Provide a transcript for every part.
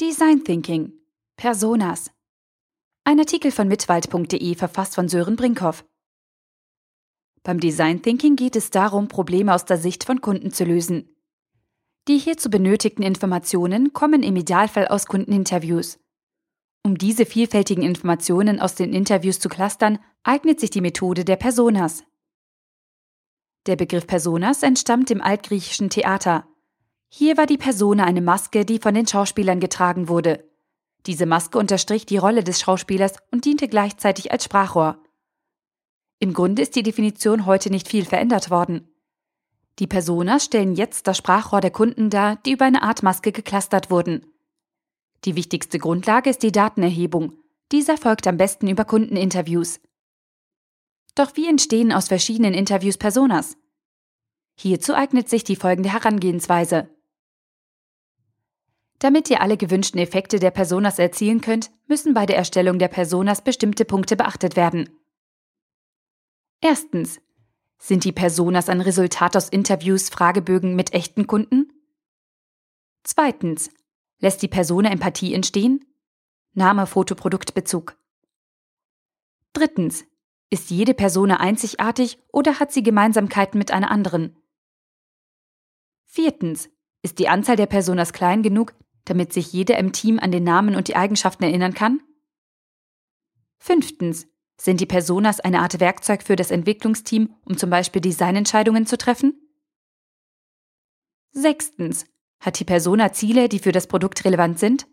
Design Thinking. Personas. Ein Artikel von mitwald.de verfasst von Sören Brinkhoff. Beim Design Thinking geht es darum, Probleme aus der Sicht von Kunden zu lösen. Die hierzu benötigten Informationen kommen im Idealfall aus Kundeninterviews. Um diese vielfältigen Informationen aus den Interviews zu clustern, eignet sich die Methode der Personas. Der Begriff Personas entstammt dem altgriechischen Theater. Hier war die Persona eine Maske, die von den Schauspielern getragen wurde. Diese Maske unterstrich die Rolle des Schauspielers und diente gleichzeitig als Sprachrohr. Im Grunde ist die Definition heute nicht viel verändert worden. Die Personas stellen jetzt das Sprachrohr der Kunden dar, die über eine Art Maske geklustert wurden. Die wichtigste Grundlage ist die Datenerhebung. Dies erfolgt am besten über Kundeninterviews. Doch wie entstehen aus verschiedenen Interviews Personas? Hierzu eignet sich die folgende Herangehensweise. Damit ihr alle gewünschten Effekte der Personas erzielen könnt, müssen bei der Erstellung der Personas bestimmte Punkte beachtet werden. Erstens. Sind die Personas ein Resultat aus Interviews, Fragebögen mit echten Kunden? Zweitens. Lässt die Persona Empathie entstehen? Name, Foto, Produktbezug. Drittens. Ist jede Persona einzigartig oder hat sie Gemeinsamkeiten mit einer anderen? Viertens. Ist die Anzahl der Personas klein genug, damit sich jeder im Team an den Namen und die Eigenschaften erinnern kann? Fünftens. Sind die Personas eine Art Werkzeug für das Entwicklungsteam, um zum Beispiel Designentscheidungen zu treffen? Sechstens. Hat die Persona Ziele, die für das Produkt relevant sind?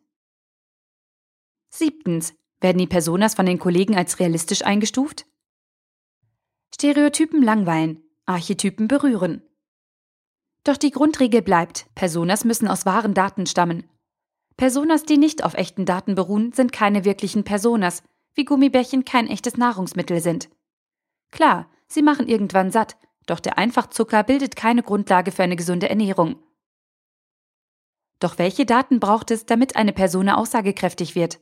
Siebtens. Werden die Personas von den Kollegen als realistisch eingestuft? Stereotypen langweilen, Archetypen berühren. Doch die Grundregel bleibt, Personas müssen aus wahren Daten stammen. Personas, die nicht auf echten Daten beruhen, sind keine wirklichen Personas, wie Gummibärchen kein echtes Nahrungsmittel sind. Klar, sie machen irgendwann satt, doch der Einfachzucker bildet keine Grundlage für eine gesunde Ernährung. Doch welche Daten braucht es, damit eine Persona aussagekräftig wird?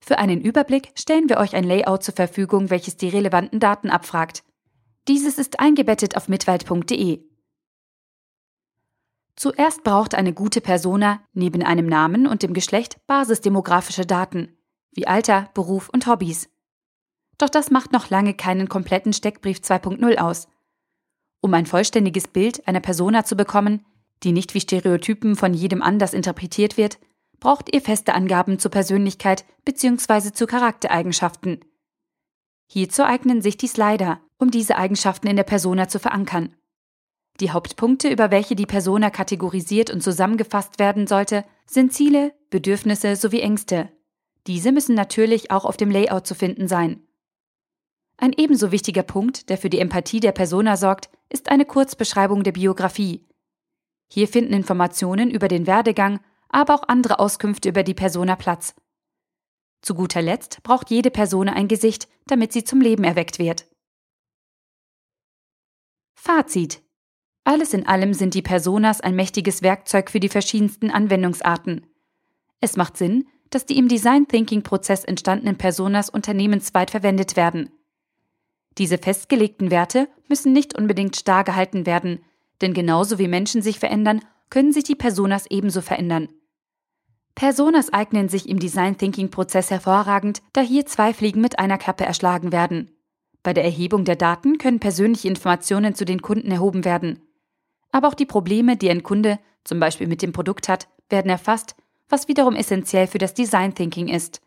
Für einen Überblick stellen wir euch ein Layout zur Verfügung, welches die relevanten Daten abfragt. Dieses ist eingebettet auf mitwald.de. Zuerst braucht eine gute Persona neben einem Namen und dem Geschlecht basisdemografische Daten, wie Alter, Beruf und Hobbys. Doch das macht noch lange keinen kompletten Steckbrief 2.0 aus. Um ein vollständiges Bild einer Persona zu bekommen, die nicht wie Stereotypen von jedem anders interpretiert wird, braucht ihr feste Angaben zur Persönlichkeit bzw. zu Charaktereigenschaften. Hierzu eignen sich die Slider, um diese Eigenschaften in der Persona zu verankern. Die Hauptpunkte, über welche die Persona kategorisiert und zusammengefasst werden sollte, sind Ziele, Bedürfnisse sowie Ängste. Diese müssen natürlich auch auf dem Layout zu finden sein. Ein ebenso wichtiger Punkt, der für die Empathie der Persona sorgt, ist eine Kurzbeschreibung der Biografie. Hier finden Informationen über den Werdegang aber auch andere Auskünfte über die Persona Platz. Zu guter Letzt braucht jede Persona ein Gesicht, damit sie zum Leben erweckt wird. Fazit. Alles in allem sind die Personas ein mächtiges Werkzeug für die verschiedensten Anwendungsarten. Es macht Sinn, dass die im Design Thinking Prozess entstandenen Personas unternehmensweit verwendet werden. Diese festgelegten Werte müssen nicht unbedingt starr gehalten werden, denn genauso wie Menschen sich verändern, können sich die Personas ebenso verändern. Personas eignen sich im Design Thinking Prozess hervorragend, da hier zwei Fliegen mit einer Klappe erschlagen werden. Bei der Erhebung der Daten können persönliche Informationen zu den Kunden erhoben werden. Aber auch die Probleme, die ein Kunde zum Beispiel mit dem Produkt hat, werden erfasst, was wiederum essentiell für das Design Thinking ist.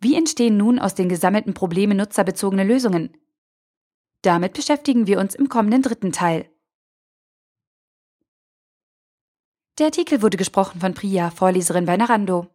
Wie entstehen nun aus den gesammelten Problemen nutzerbezogene Lösungen? Damit beschäftigen wir uns im kommenden dritten Teil. Der Artikel wurde gesprochen von Priya, Vorleserin bei Narando.